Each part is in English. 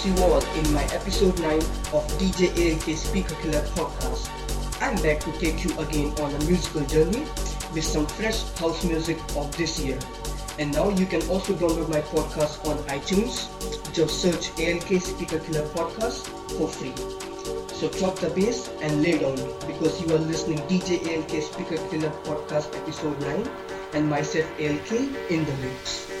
you all in my episode 9 of DJ ALK Speaker Killer podcast. I'm back to take you again on a musical journey with some fresh house music of this year. And now you can also download my podcast on iTunes. Just search ALK Speaker Killer podcast for free. So drop the bass and lay down because you are listening DJ ALK Speaker Killer podcast episode 9 and myself ALK in the mix.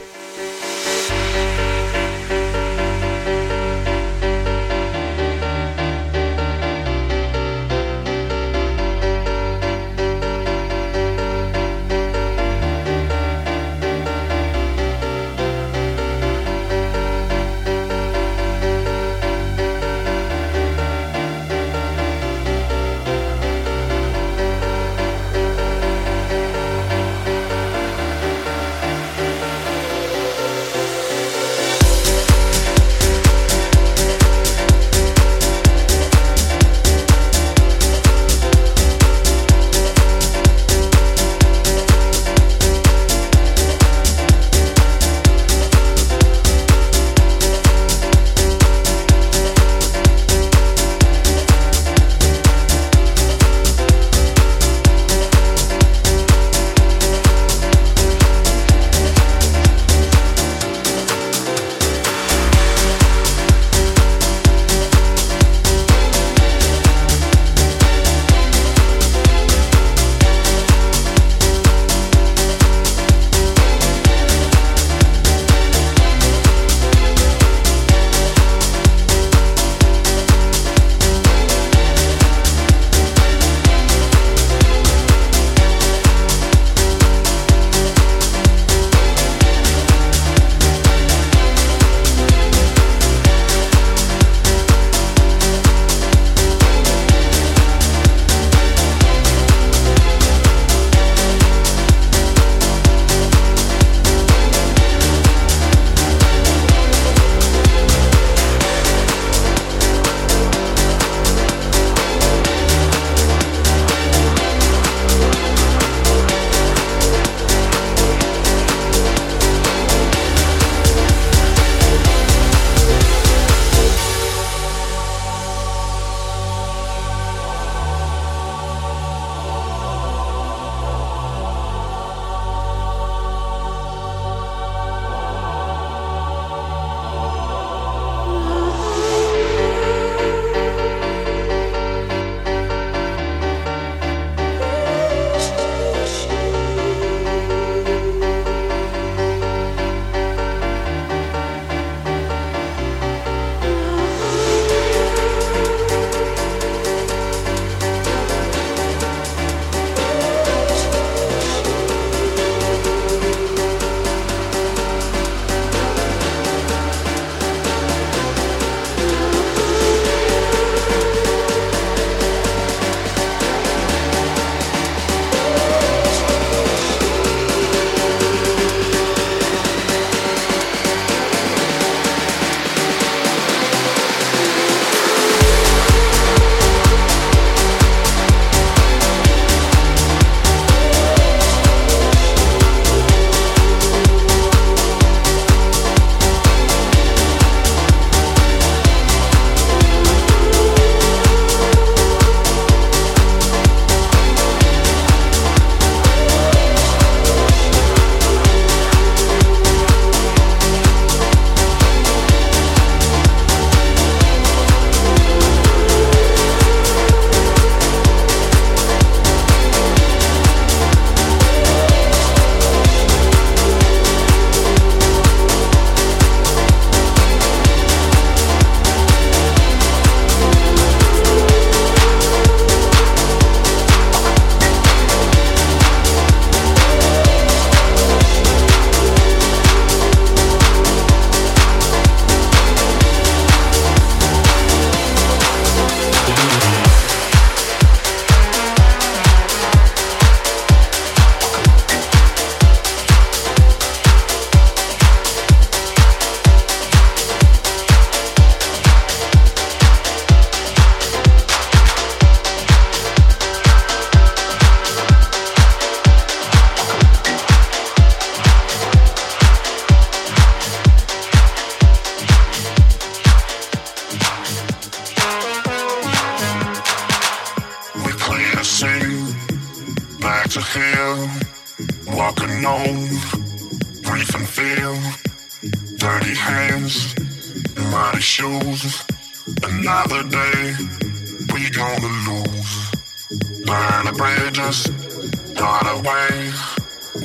Start away.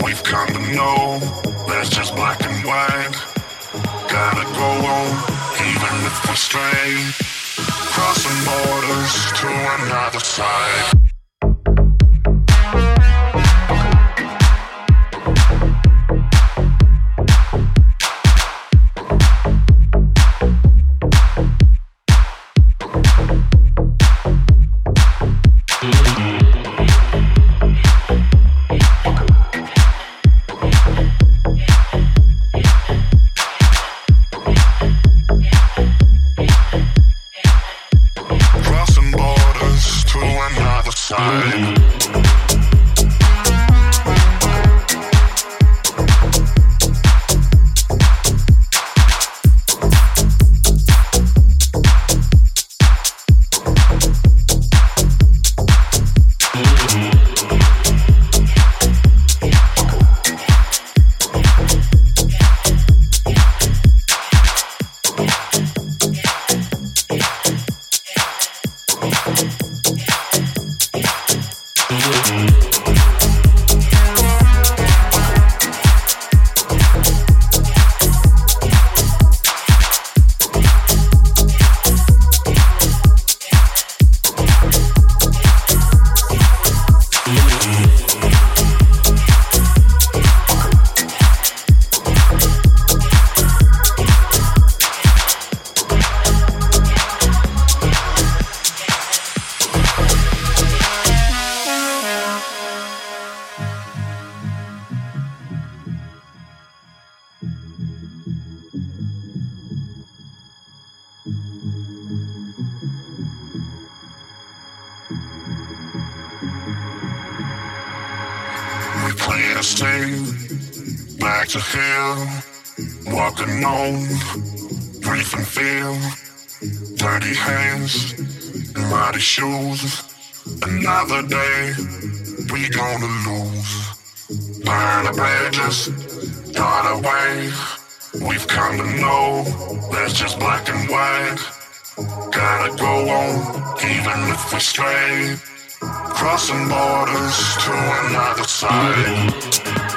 We've come to know there's just black and white. Gotta go on, even if we stray. Crossing borders to another side. to back to hell, walking on, grief and fear, dirty hands, muddy shoes. Another day, we gonna lose. Burn the bridges, dart away. We've come to know that's just black and white. Gotta go on, even if we stray crossing borders to another side.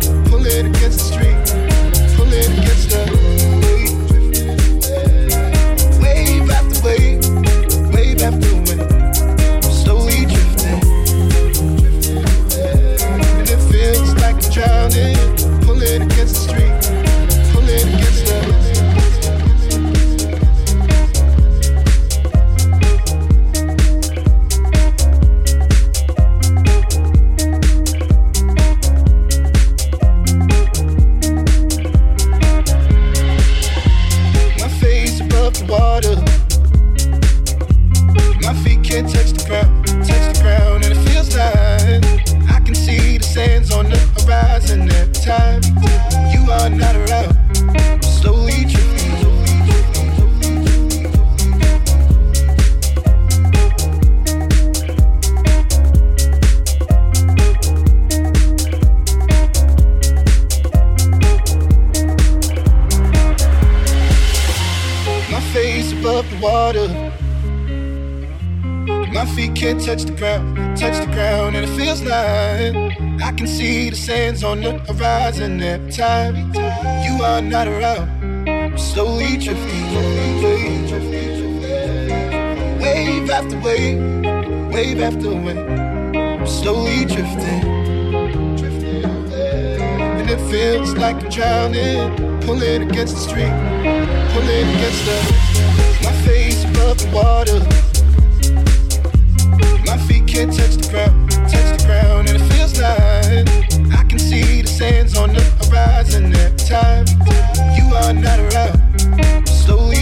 ground and it feels like I can see the sands on the horizon every time you are not around. I'm slowly drifting, slowly wave after wave, wave after wave. I'm slowly drifting, drifting, and it feels like I'm drowning, pulling against the street, pulling against the my face above the water can't touch the ground, touch the ground, and it feels like I can see the sands on the horizon at time. You are not around, slowly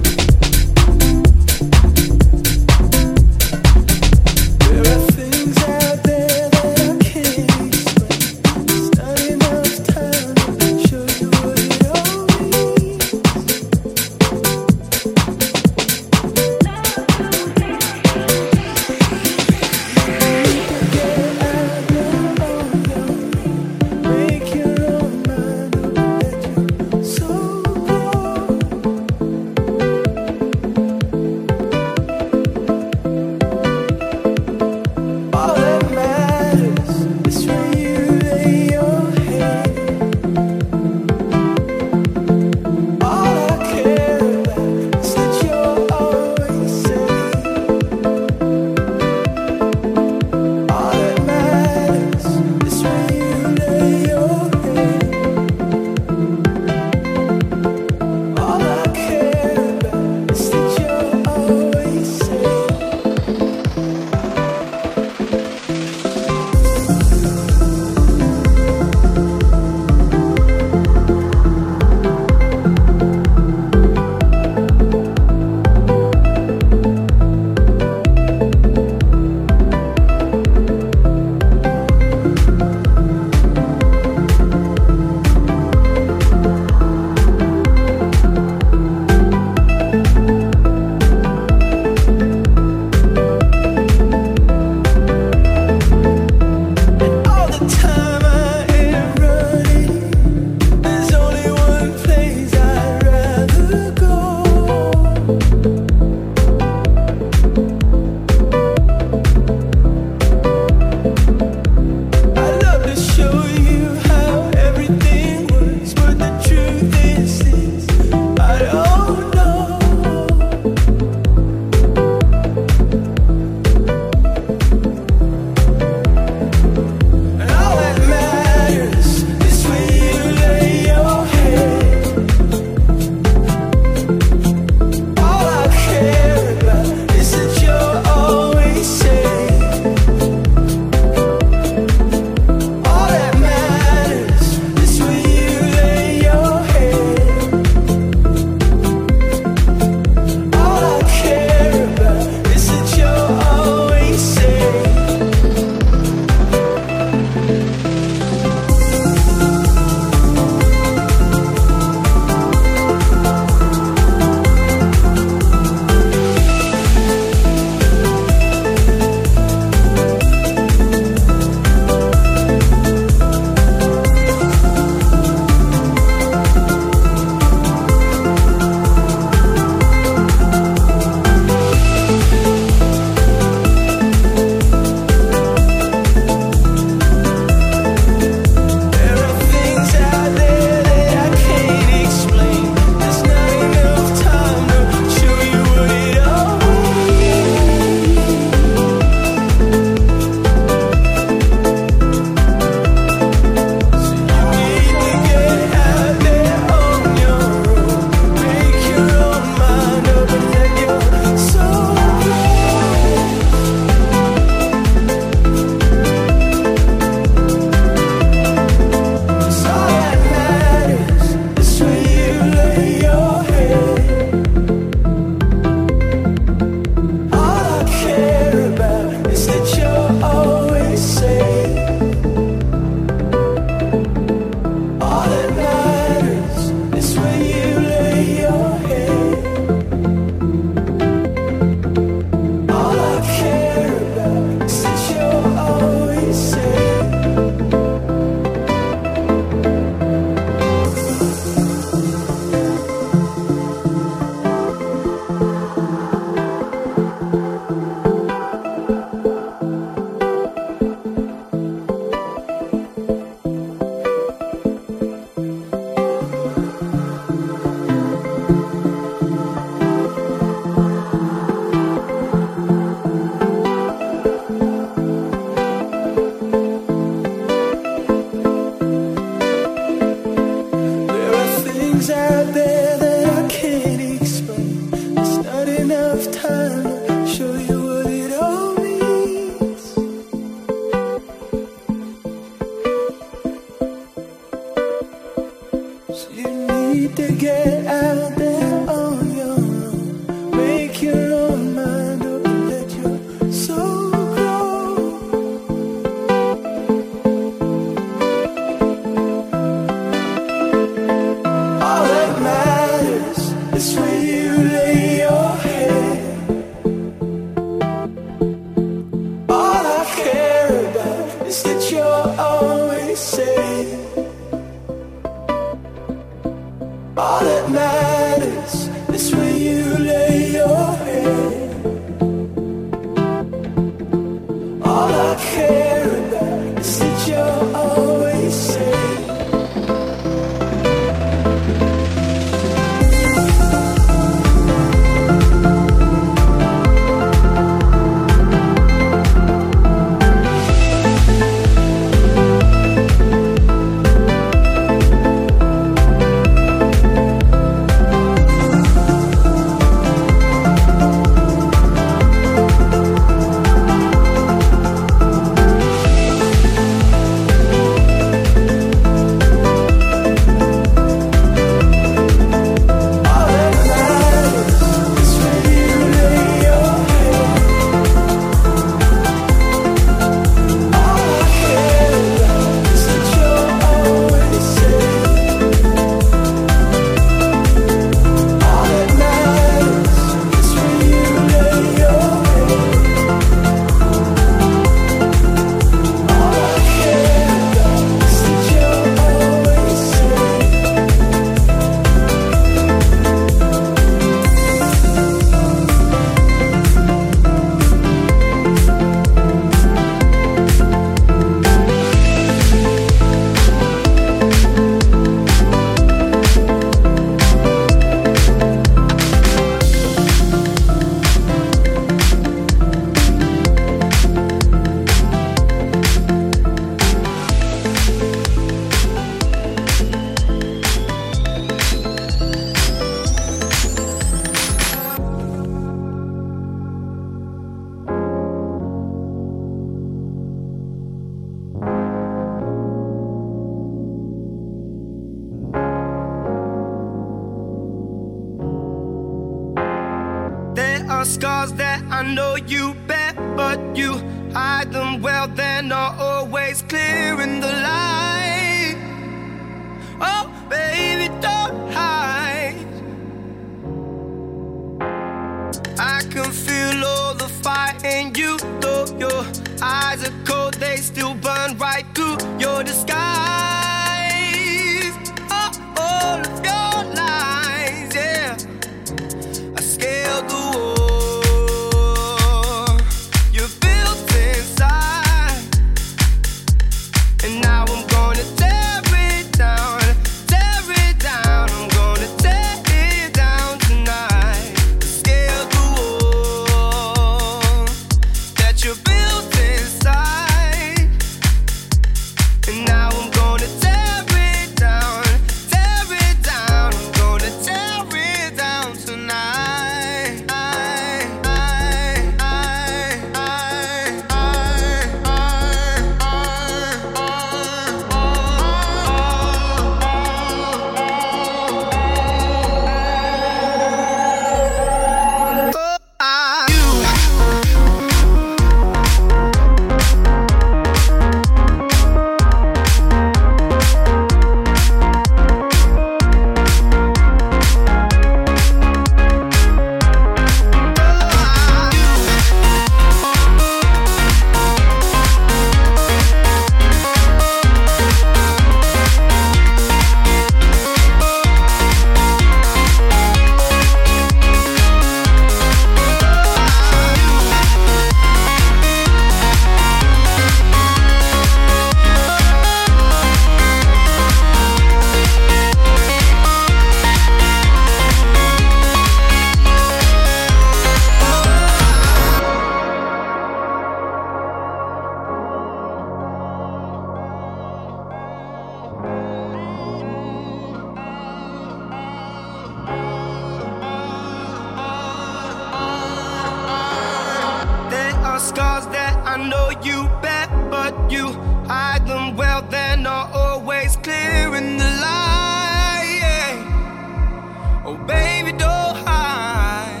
you bet, but you hide them well. They're not always clear in the light. Yeah. Oh, baby, don't hide.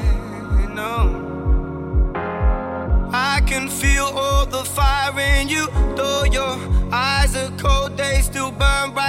No, I can feel all the fire in you, though your eyes are cold. They still burn bright.